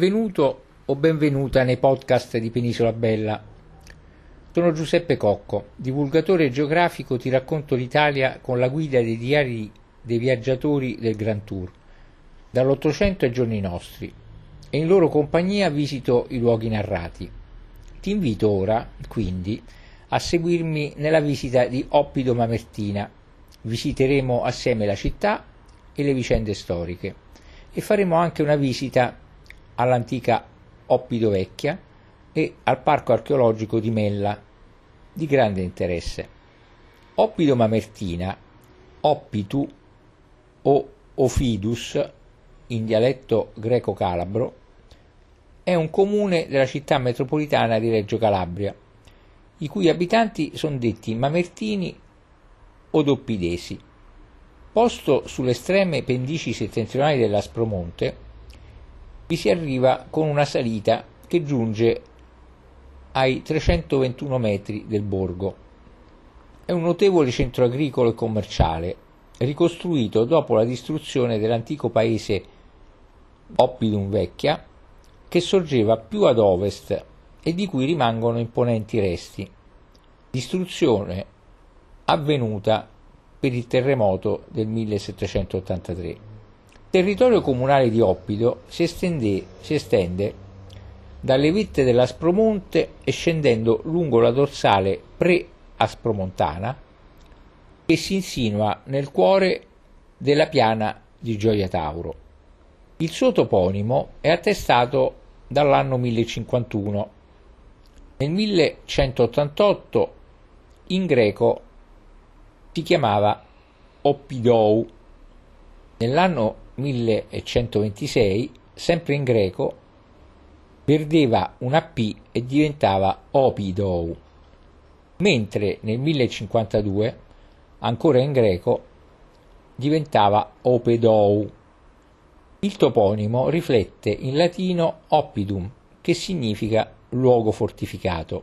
Benvenuto o benvenuta nei podcast di Penisola Bella. Sono Giuseppe Cocco, divulgatore geografico, ti racconto l'Italia con la guida dei diari dei viaggiatori del Grand Tour, dall'Ottocento ai giorni nostri, e in loro compagnia visito i luoghi narrati. Ti invito ora, quindi, a seguirmi nella visita di Oppido Mamertina. Visiteremo assieme la città e le vicende storiche e faremo anche una visita all'antica Oppido Vecchia e al parco archeologico di Mella, di grande interesse. Oppido Mamertina, Oppitu o Ofidus in dialetto greco-calabro, è un comune della città metropolitana di Reggio Calabria, i cui abitanti sono detti mamertini o doppidesi. Posto sulle estreme pendici settentrionali dell'Aspromonte, vi si arriva con una salita che giunge ai 321 metri del borgo. È un notevole centro agricolo e commerciale, ricostruito dopo la distruzione dell'antico paese Oppidum Vecchia, che sorgeva più ad ovest e di cui rimangono imponenti resti. Distruzione avvenuta per il terremoto del 1783. Territorio comunale di Oppido si, estende, si estende dalle vette dell'Aspromonte e scendendo lungo la dorsale pre-aspromontana che si insinua nel cuore della piana di Gioia Tauro. Il suo toponimo è attestato dall'anno 1051. Nel 1188 in greco si chiamava Oppidou. Nell'anno 1126, sempre in greco, perdeva una P e diventava Opidou, mentre nel 1052, ancora in greco, diventava Opedou. Il toponimo riflette in latino Oppidum, che significa luogo fortificato.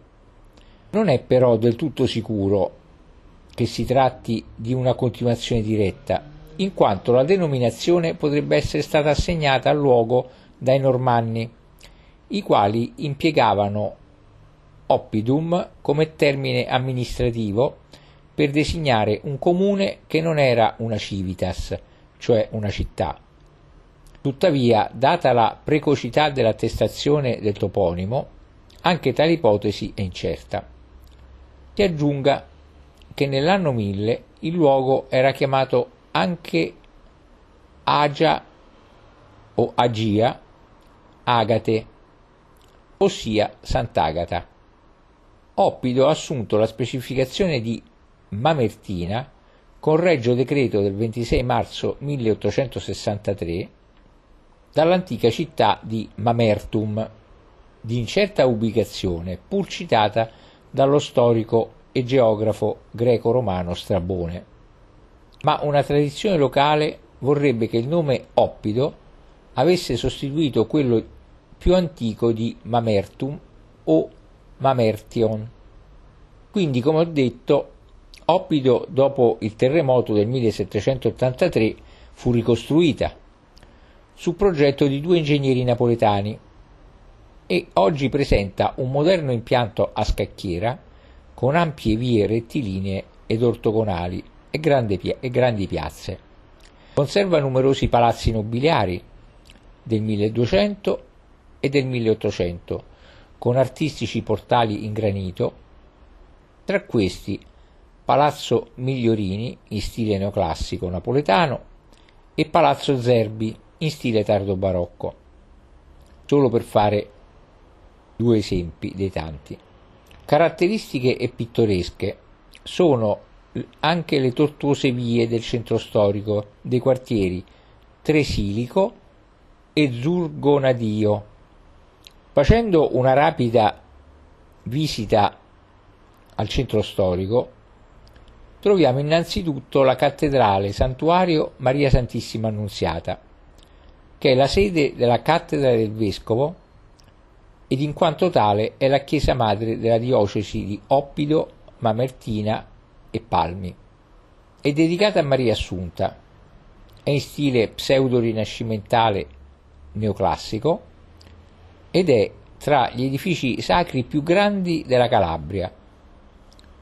Non è però del tutto sicuro che si tratti di una continuazione diretta, in quanto la denominazione potrebbe essere stata assegnata al luogo dai Normanni, i quali impiegavano oppidum come termine amministrativo per designare un comune che non era una civitas, cioè una città. Tuttavia, data la precocità dell'attestazione del toponimo, anche tale ipotesi è incerta. Si aggiunga che nell'anno 1000 il luogo era chiamato anche Agia o Agia, Agate, ossia Sant'Agata. Oppido ha assunto la specificazione di Mamertina con regio decreto del 26 marzo 1863 dall'antica città di Mamertum, di incerta ubicazione, pur citata dallo storico e geografo greco-romano Strabone ma una tradizione locale vorrebbe che il nome Oppido avesse sostituito quello più antico di Mamertum o Mamertion. Quindi, come ho detto, Oppido dopo il terremoto del 1783 fu ricostruita su progetto di due ingegneri napoletani e oggi presenta un moderno impianto a scacchiera con ampie vie rettilinee ed ortogonali e, grandi, piazze. Conserva numerosi palazzi nobiliari del 1200 e del 1800, con artistici portali in granito, tra questi Palazzo Migliorini in stile neoclassico napoletano e Palazzo Zerbi in stile tardo barocco, solo per fare due esempi dei tanti. Caratteristiche e pittoresche sono anche le tortuose vie del centro storico dei quartieri Tresilico e Zurgonadio. Facendo una rapida visita al centro storico, troviamo innanzitutto la cattedrale santuario Maria Santissima Annunziata, che è la sede della cattedra del vescovo ed in quanto tale è la chiesa madre della diocesi di Oppido, Mamertina e palmi. È dedicata a Maria Assunta, è in stile pseudo-rinascimentale neoclassico, ed è tra gli edifici sacri più grandi della Calabria,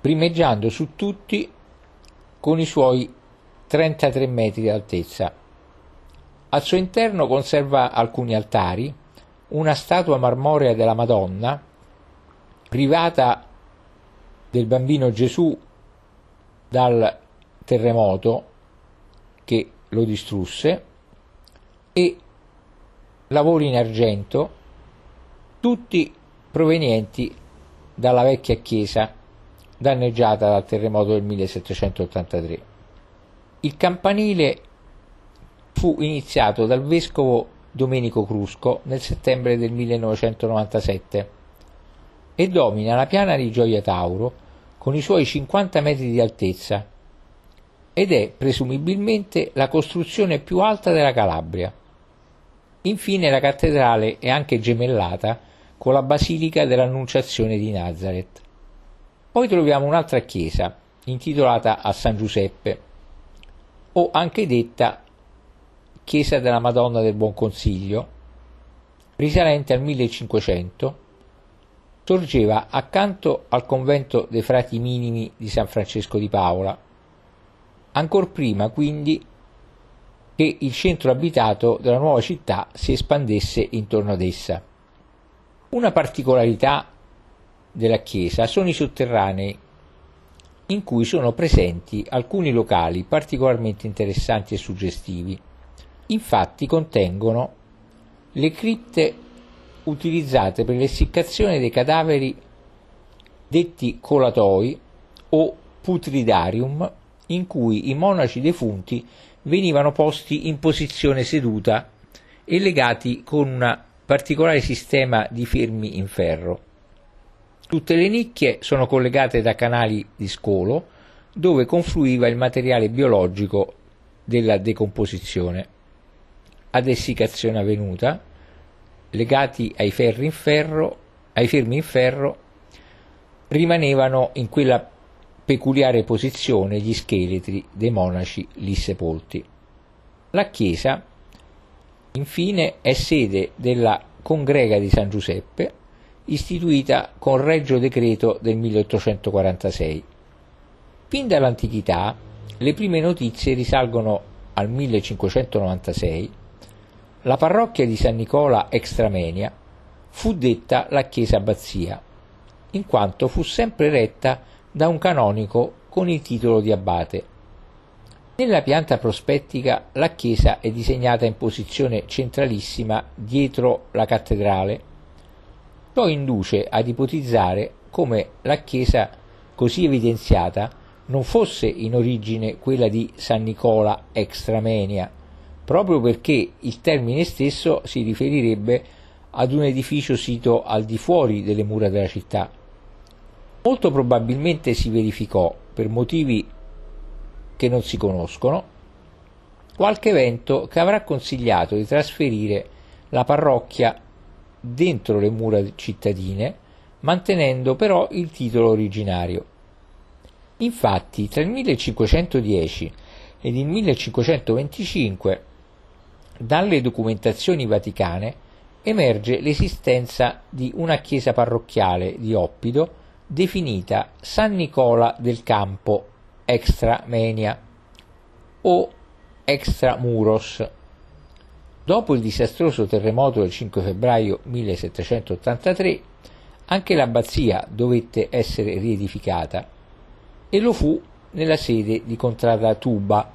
primeggiando su tutti con i suoi 33 metri di altezza. Al suo interno conserva alcuni altari, una statua marmorea della Madonna, privata del bambino Gesù dal terremoto che lo distrusse, e lavori in argento, tutti provenienti dalla vecchia chiesa danneggiata dal terremoto del 1783. Il campanile fu iniziato dal vescovo Domenico Crusco nel settembre del 1997 e domina la piana di Gioia Tauro con i suoi 50 metri di altezza ed è presumibilmente la costruzione più alta della Calabria. Infine la cattedrale è anche gemellata con la Basilica dell'Annunciazione di Nazareth. Poi troviamo un'altra chiesa, intitolata a San Giuseppe, o anche detta Chiesa della Madonna del Buon Consiglio, risalente al 1500, sorgeva accanto al convento dei frati minimi di San Francesco di Paola, ancor prima quindi che il centro abitato della nuova città si espandesse intorno ad essa. Una particolarità della chiesa sono i sotterranei, in cui sono presenti alcuni locali particolarmente interessanti e suggestivi. Infatti contengono le cripte utilizzate per l'essiccazione dei cadaveri detti colatoi o putridarium, in cui i monaci defunti venivano posti in posizione seduta e legati con un particolare sistema di fermi in ferro. Tutte le nicchie sono collegate da canali di scolo dove confluiva il materiale biologico della decomposizione. Ad essiccazione avvenuta, legati ai, ferri in ferro, ai fermi in ferro, rimanevano in quella peculiare posizione gli scheletri dei monaci lì sepolti. La chiesa, infine, è sede della Congrega di San Giuseppe, istituita con regio decreto del 1846. Fin dall'antichità, le prime notizie risalgono al 1596. La parrocchia di San Nicola Extramenia fu detta la chiesa abbazia, in quanto fu sempre retta da un canonico con il titolo di abate. Nella pianta prospettica la chiesa è disegnata in posizione centralissima dietro la cattedrale. Ciò induce ad ipotizzare come la chiesa così evidenziata non fosse in origine quella di San Nicola Extramenia, proprio perché il termine stesso si riferirebbe ad un edificio sito al di fuori delle mura della città. Molto probabilmente si verificò, per motivi che non si conoscono, qualche evento che avrà consigliato di trasferire la parrocchia dentro le mura cittadine, mantenendo però il titolo originario. Infatti, tra il 1510 ed il 1525, dalle documentazioni vaticane emerge l'esistenza di una chiesa parrocchiale di Oppido definita San Nicola del Campo Extramenia o Extramuros. Dopo il disastroso terremoto del 5 febbraio 1783, anche l'abbazia dovette essere riedificata e lo fu nella sede di Contrada Tuba,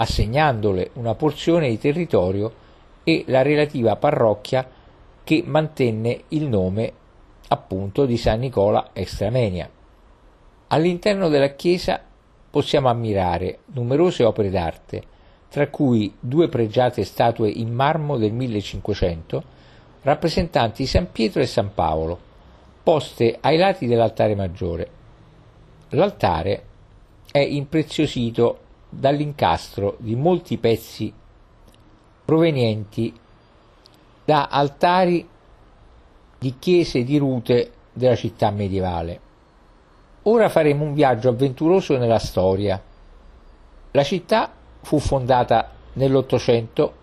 assegnandole una porzione di territorio e la relativa parrocchia che mantenne il nome appunto di San Nicola Extramenia. All'interno della chiesa possiamo ammirare numerose opere d'arte, tra cui due pregiate statue in marmo del 1500 rappresentanti San Pietro e San Paolo, poste ai lati dell'altare maggiore. L'altare è impreziosito dall'incastro di molti pezzi provenienti da altari di chiese di rute della città medievale. Ora faremo un viaggio avventuroso nella storia. La città fu fondata nell'Ottocento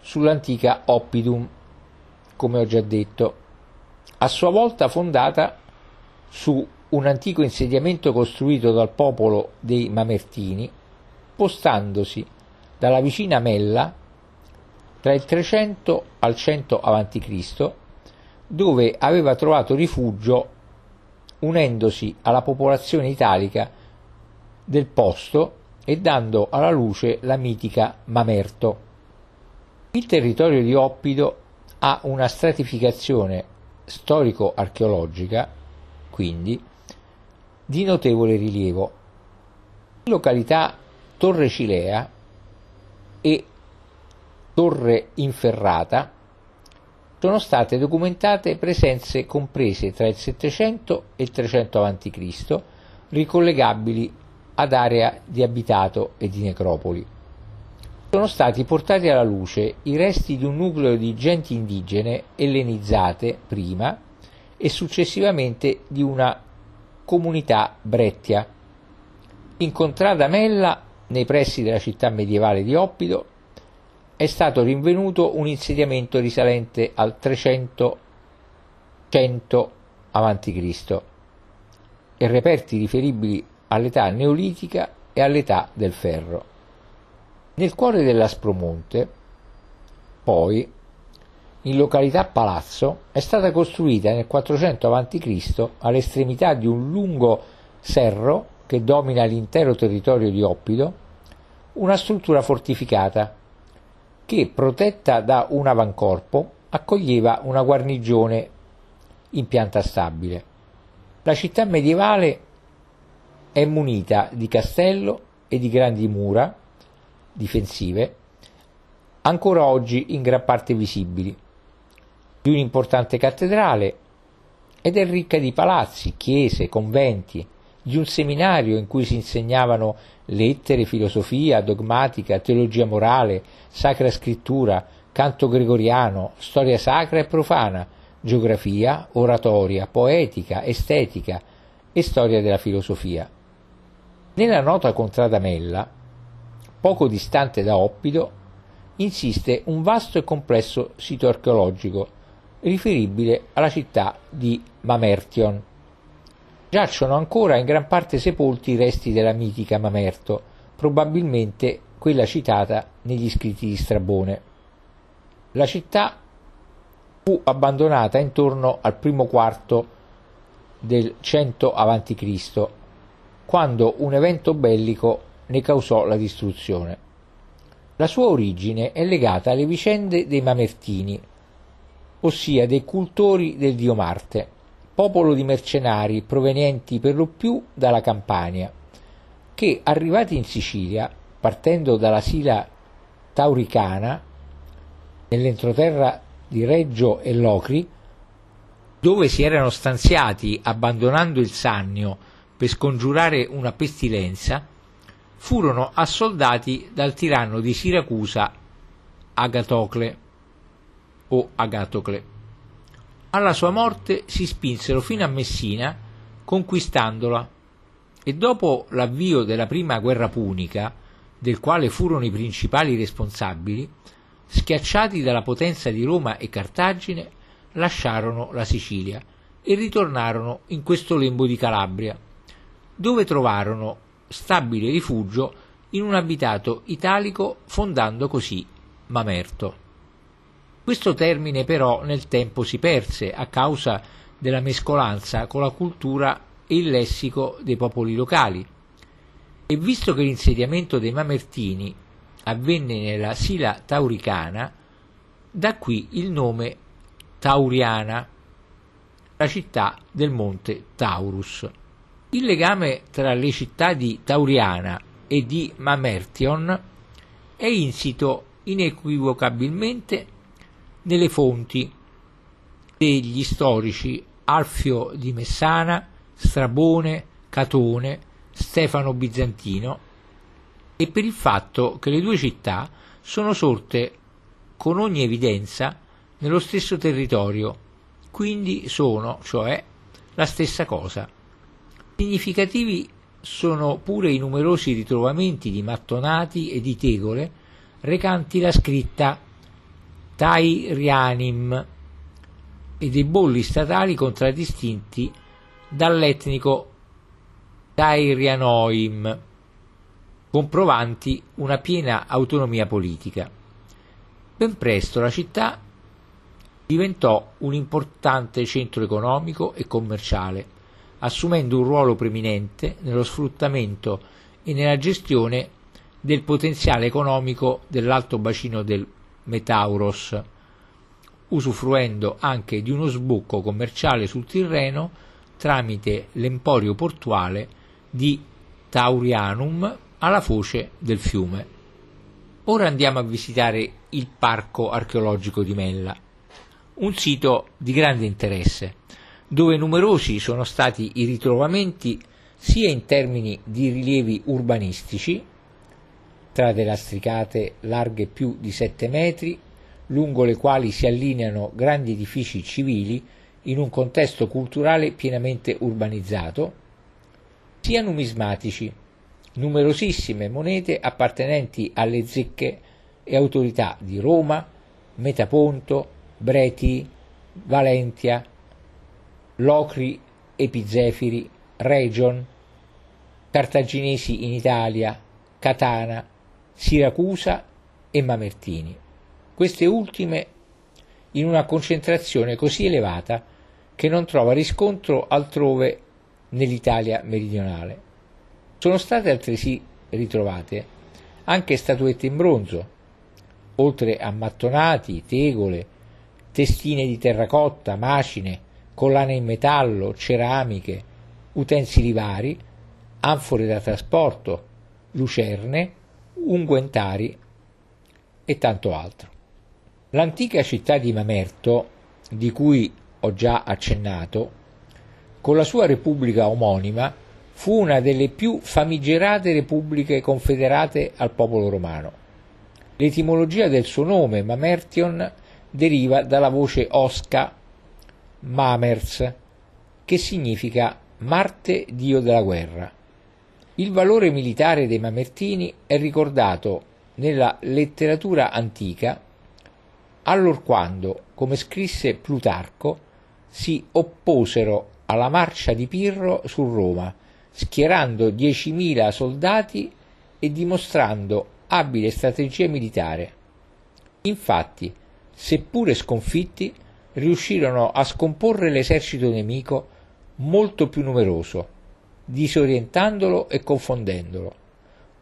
sull'antica Oppidum, come ho già detto, a sua volta fondata su un antico insediamento costruito dal popolo dei Mamertini, spostandosi dalla vicina Mella tra il 300 al 100 a.C., dove aveva trovato rifugio unendosi alla popolazione italica del posto e dando alla luce la mitica Mamerto. Il territorio di Oppido ha una stratificazione storico-archeologica, quindi, di notevole rilievo. In località Torre Cilea e Torre Inferrata sono state documentate presenze comprese tra il 700 e il 300 a.C., ricollegabili ad area di abitato e di necropoli. Sono stati portati alla luce i resti di un nucleo di genti indigene ellenizzate prima e successivamente di una comunità brettia. In Contrada Mella, nei pressi della città medievale di Oppido, è stato rinvenuto un insediamento risalente al 300 100 a.C. e reperti riferibili all'età neolitica e all'età del ferro. Nel cuore dell'Aspromonte, poi, in località Palazzo, è stata costruita nel 400 a.C. all'estremità di un lungo serro che domina l'intero territorio di Oppido, una struttura fortificata che, protetta da un avancorpo, accoglieva una guarnigione in pianta stabile. La città medievale è munita di castello e di grandi mura difensive, ancora oggi in gran parte visibili, di un'importante cattedrale ed è ricca di palazzi, chiese, conventi, di un seminario in cui si insegnavano lettere, filosofia, dogmatica, teologia morale, sacra scrittura, canto gregoriano, storia sacra e profana, geografia, oratoria, poetica, estetica e storia della filosofia. Nella nota contrada Mella, poco distante da Oppido, insiste un vasto e complesso sito archeologico riferibile alla città di Mamertion giacciono ancora in gran parte sepolti i resti della mitica Mamerto, probabilmente quella citata negli scritti di Strabone. La città fu abbandonata intorno al primo quarto del 100 a.C., quando un evento bellico ne causò la distruzione. La sua origine è legata alle vicende dei Mamertini, ossia dei cultori del dio Marte popolo di mercenari provenienti per lo più dalla Campania, che arrivati in Sicilia, partendo dalla Sila Tauricana, nell'entroterra di Reggio e Locri, dove si erano stanziati abbandonando il Sannio per scongiurare una pestilenza, furono assoldati dal tiranno di Siracusa Agatocle o Agatocle alla sua morte si spinsero fino a Messina conquistandola e dopo l'avvio della prima guerra punica, del quale furono i principali responsabili, schiacciati dalla potenza di Roma e Cartagine, lasciarono la Sicilia e ritornarono in questo lembo di Calabria, dove trovarono stabile rifugio in un abitato italico fondando così Mamerto. Questo termine però nel tempo si perse a causa della mescolanza con la cultura e il lessico dei popoli locali. E visto che l'insediamento dei Mamertini avvenne nella Sila Tauricana, da qui il nome Tauriana, la città del monte Taurus. Il legame tra le città di Tauriana e di Mamertion è insito inequivocabilmente nelle fonti degli storici Alfio di Messana, Strabone, Catone, Stefano Bizantino e per il fatto che le due città sono sorte con ogni evidenza nello stesso territorio, quindi sono, cioè, la stessa cosa. Significativi sono pure i numerosi ritrovamenti di mattonati e di tegole recanti la scritta Tairianim, e dei bolli statali contraddistinti dall'etnico Dairianoim, comprovanti una piena autonomia politica. Ben presto la città diventò un importante centro economico e commerciale, assumendo un ruolo preminente nello sfruttamento e nella gestione del potenziale economico dell'alto bacino del Metauros, usufruendo anche di uno sbocco commerciale sul Tirreno tramite l'emporio portuale di Taurianum alla foce del fiume. Ora andiamo a visitare il Parco archeologico di Mella, un sito di grande interesse, dove numerosi sono stati i ritrovamenti sia in termini di rilievi urbanistici, strade lastricate larghe più di 7 metri, lungo le quali si allineano grandi edifici civili in un contesto culturale pienamente urbanizzato, sia numismatici, numerosissime monete appartenenti alle zecche e autorità di Roma, Metaponto, Breti, Valentia, Locri, Epizefiri, Region, cartaginesi in Italia, Catana, Siracusa e Mamertini. Queste ultime in una concentrazione così elevata che non trova riscontro altrove nell'Italia meridionale. Sono state altresì ritrovate anche statuette in bronzo, oltre a mattonati, tegole, testine di terracotta, macine, collane in metallo, ceramiche, utensili vari, anfore da trasporto, lucerne, unguentari e tanto altro. L'antica città di Mamerto, di cui ho già accennato, con la sua repubblica omonima, fu una delle più famigerate repubbliche confederate al popolo romano. L'etimologia del suo nome, Mamertion, deriva dalla voce osca Mamers, che significa Marte, dio della guerra. Il valore militare dei Mamertini è ricordato nella letteratura antica allorquando, come scrisse Plutarco, si opposero alla marcia di Pirro su Roma, schierando 10.000 soldati e dimostrando abile strategia militare. Infatti, seppure sconfitti, riuscirono a scomporre l'esercito nemico molto più numeroso, disorientandolo e confondendolo.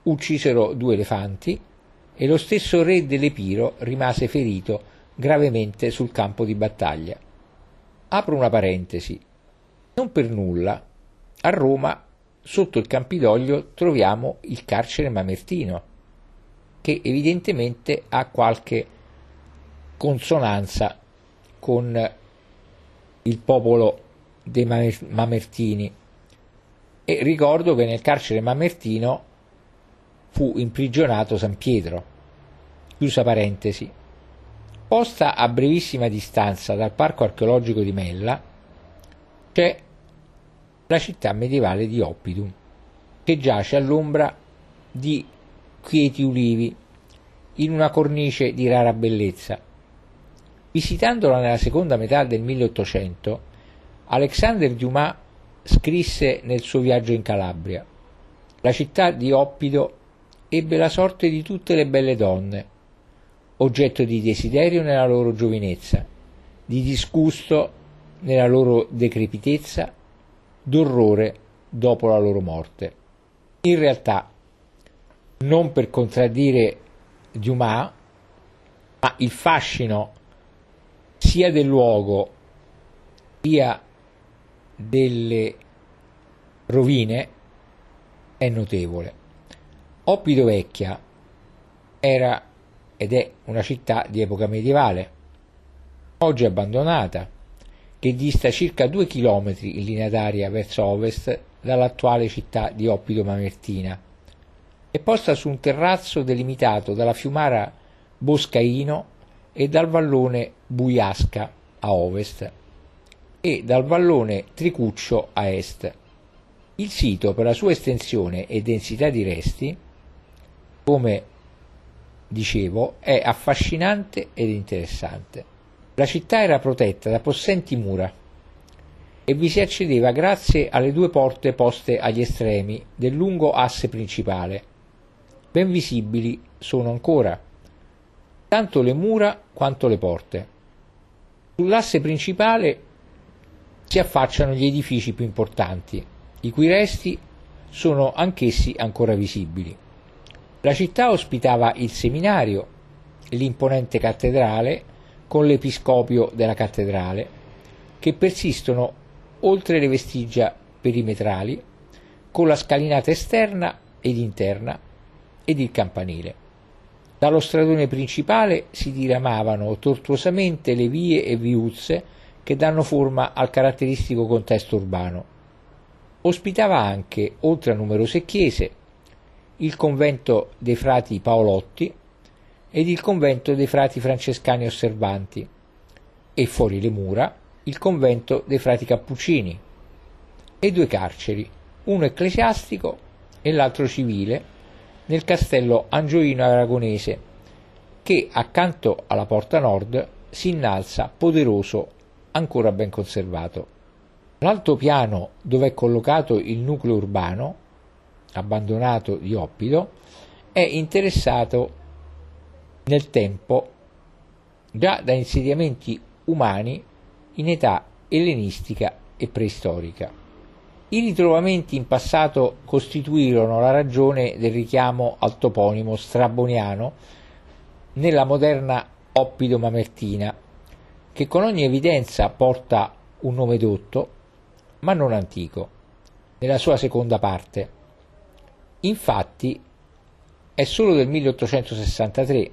Uccisero due elefanti e lo stesso re dell'Epiro rimase ferito gravemente sul campo di battaglia. Apro una parentesi. Non per nulla a Roma sotto il Campidoglio troviamo il carcere mamertino, che evidentemente ha qualche consonanza con il popolo dei Mamertini. E ricordo che nel carcere mamertino fu imprigionato San Pietro. Chiusa parentesi. Posta a brevissima distanza dal parco archeologico di Mella c'è la città medievale di Oppidum, che giace all'ombra di quieti ulivi in una cornice di rara bellezza. Visitandola nella seconda metà del 1800, Alexander Dumas scrisse nel suo viaggio in Calabria: La città di Oppido ebbe la sorte di tutte le belle donne, oggetto di desiderio nella loro giovinezza, di disgusto nella loro decrepitezza d'orrore dopo la loro morte. In realtà, non per contraddire Dumas, ma il fascino sia del luogo sia delle rovine è notevole. Oppido Vecchia era ed è una città di epoca medievale, oggi abbandonata, che dista circa due chilometri in linea d'aria verso ovest dall'attuale città di Oppido Mamertina. È posta su un terrazzo delimitato dalla fiumara Boscaino e dal vallone Buiasca a ovest e dal vallone Tricuccio a est. Il sito, per la sua estensione e densità di resti, come dicevo, è affascinante ed interessante. La città era protetta da possenti mura e vi si accedeva grazie alle due porte poste agli estremi del lungo asse principale. Ben visibili sono ancora tanto le mura quanto le porte. Sull'asse principale si affacciano gli edifici più importanti, i cui resti sono anch'essi ancora visibili. La città ospitava il seminario, l'imponente cattedrale con l'episcopio della cattedrale, che persistono oltre le vestigia perimetrali, con la scalinata esterna ed interna ed il campanile. Dallo stradone principale si diramavano tortuosamente le vie e viuzze che danno forma al caratteristico contesto urbano. Ospitava anche, oltre a numerose chiese, il convento dei frati Paolotti ed il convento dei frati francescani osservanti e fuori le mura il convento dei frati cappuccini e due carceri, uno ecclesiastico e l'altro civile, nel castello angioino aragonese che accanto alla porta nord si innalza poderoso ancora ben conservato. L'altopiano dove è collocato il nucleo urbano, abbandonato di Oppido, è interessato nel tempo già da insediamenti umani in età ellenistica e preistorica. I ritrovamenti in passato costituirono la ragione del richiamo al toponimo straboniano nella moderna Oppido Mamertina, che con ogni evidenza porta un nome dotto, ma non antico, nella sua seconda parte. Infatti è solo del 1863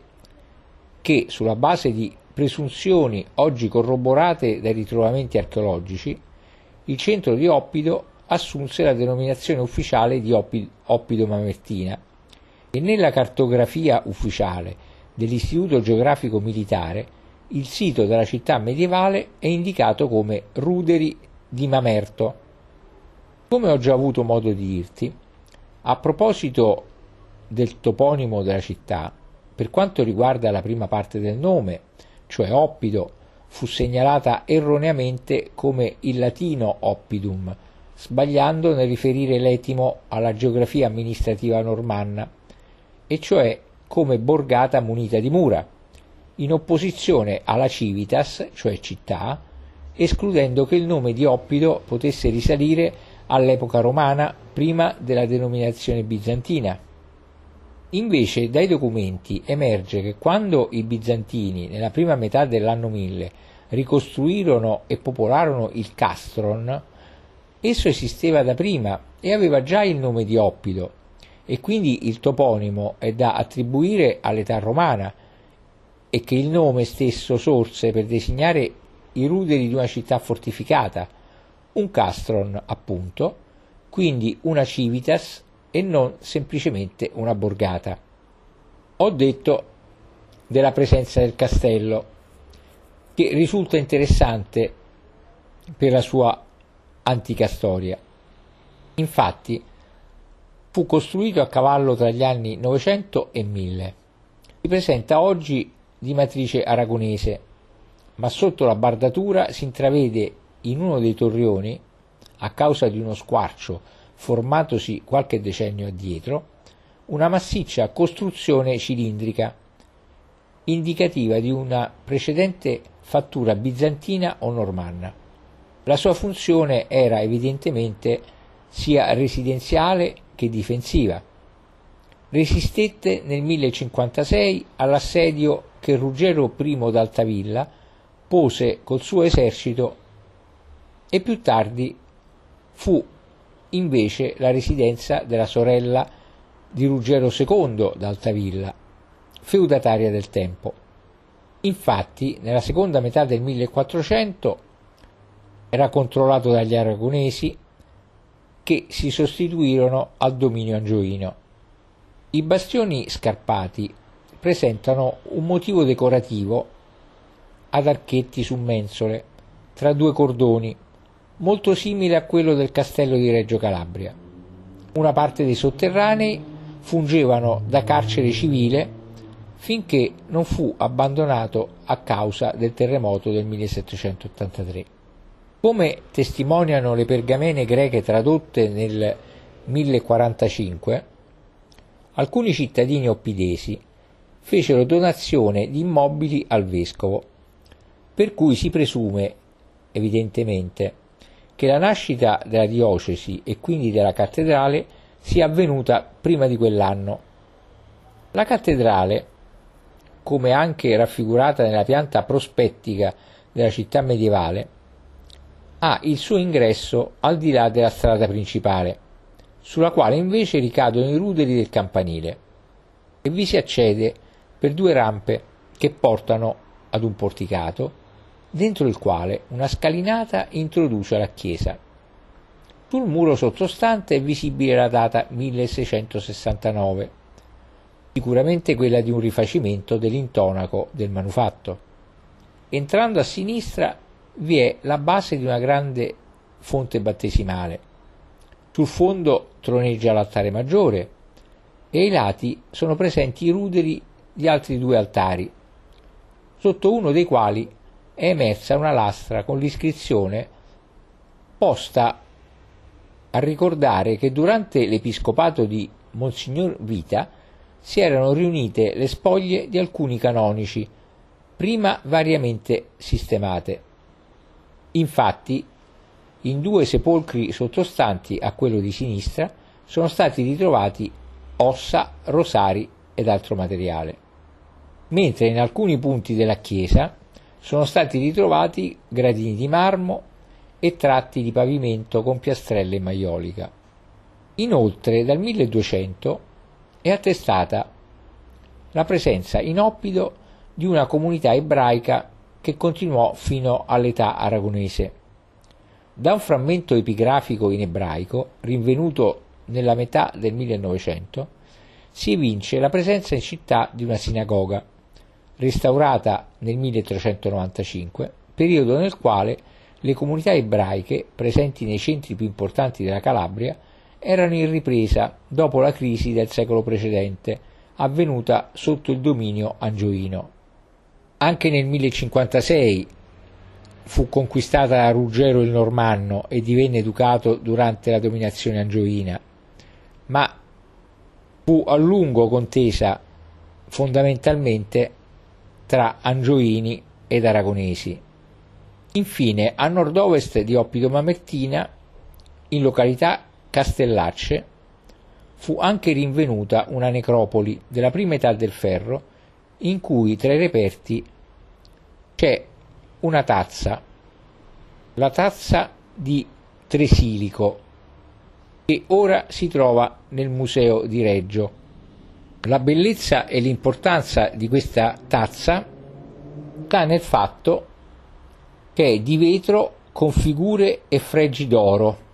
che, sulla base di presunzioni oggi corroborate dai ritrovamenti archeologici, il centro di Oppido assunse la denominazione ufficiale di Oppido Mamertina e nella cartografia ufficiale dell'Istituto Geografico Militare il sito della città medievale è indicato come Ruderi di Mamerto. Come ho già avuto modo di dirti, a proposito del toponimo della città, per quanto riguarda la prima parte del nome, cioè Oppido, fu segnalata erroneamente come il latino Oppidum, sbagliando nel riferire l'etimo alla geografia amministrativa normanna, e cioè come borgata munita di mura, in opposizione alla civitas, cioè città, escludendo che il nome di Oppido potesse risalire all'epoca romana prima della denominazione bizantina. Invece dai documenti emerge che quando i bizantini, nella prima metà dell'anno 1000, ricostruirono e popolarono il Castron, Esso esisteva da prima e aveva già il nome di Oppido e quindi il toponimo è da attribuire all'età romana e che il nome stesso sorse per designare i ruderi di una città fortificata, un castron appunto, quindi una civitas e non semplicemente una borgata. Ho detto della presenza del castello, che risulta interessante per la sua antica storia. Infatti fu costruito a cavallo tra gli anni 900 e 1000. Si presenta oggi di matrice aragonese, ma sotto la bardatura si intravede in uno dei torrioni, a causa di uno squarcio formatosi qualche decennio addietro, una massiccia costruzione cilindrica, indicativa di una precedente fattura bizantina o normanna. La sua funzione era evidentemente sia residenziale che difensiva. Resistette nel 1056 all'assedio che Ruggero I d'Altavilla pose col suo esercito e più tardi fu invece la residenza della sorella di Ruggero II d'Altavilla, feudataria del tempo. Infatti, nella seconda metà del 1400 era controllato dagli aragonesi che si sostituirono al dominio angioino. I bastioni scarpati presentano un motivo decorativo ad archetti su mensole tra due cordoni, molto simile a quello del castello di Reggio Calabria. Una parte dei sotterranei fungevano da carcere civile finché non fu abbandonato a causa del terremoto del 1783. Come testimoniano le pergamene greche tradotte nel 1045, alcuni cittadini oppidesi fecero donazione di immobili al vescovo, per cui si presume, evidentemente, che la nascita della diocesi e quindi della cattedrale sia avvenuta prima di quell'anno. La cattedrale, come anche raffigurata nella pianta prospettica della città medievale, ha il suo ingresso al di là della strada principale, sulla quale invece ricadono i ruderi del campanile, e vi si accede per due rampe che portano ad un porticato, dentro il quale una scalinata introduce la chiesa. Sul muro sottostante è visibile la data 1669, sicuramente quella di un rifacimento dell'intonaco del manufatto. Entrando a sinistra vi è la base di una grande fonte battesimale. Sul fondo troneggia l'altare maggiore e ai lati sono presenti i ruderi di altri due altari, sotto uno dei quali è emersa una lastra con l'iscrizione posta a ricordare che durante l'episcopato di Monsignor Vita si erano riunite le spoglie di alcuni canonici, prima variamente sistemate. Infatti, in due sepolcri sottostanti a quello di sinistra sono stati ritrovati ossa, rosari ed altro materiale, mentre in alcuni punti della chiesa sono stati ritrovati gradini di marmo e tratti di pavimento con piastrelle in maiolica. Inoltre dal 1200 è attestata la presenza in Oppido di una comunità ebraica che continuò fino all'età aragonese. Da un frammento epigrafico in ebraico, rinvenuto nella metà del 1900, si evince la presenza in città di una sinagoga, restaurata nel 1395, periodo nel quale le comunità ebraiche presenti nei centri più importanti della Calabria erano in ripresa dopo la crisi del secolo precedente, avvenuta sotto il dominio angioino. Anche nel 1056 fu conquistata da Ruggero il Normanno e divenne educato durante la dominazione angioina, ma fu a lungo contesa fondamentalmente tra angioini ed aragonesi. Infine, a nord-ovest di Oppido Mamertina, in località Castellacce, fu anche rinvenuta una necropoli della prima età del ferro in cui tra i reperti c'è una tazza, la tazza di Tresilico, che ora si trova nel museo di Reggio. La bellezza e l'importanza di questa tazza sta nel fatto che è di vetro con figure e fregi d'oro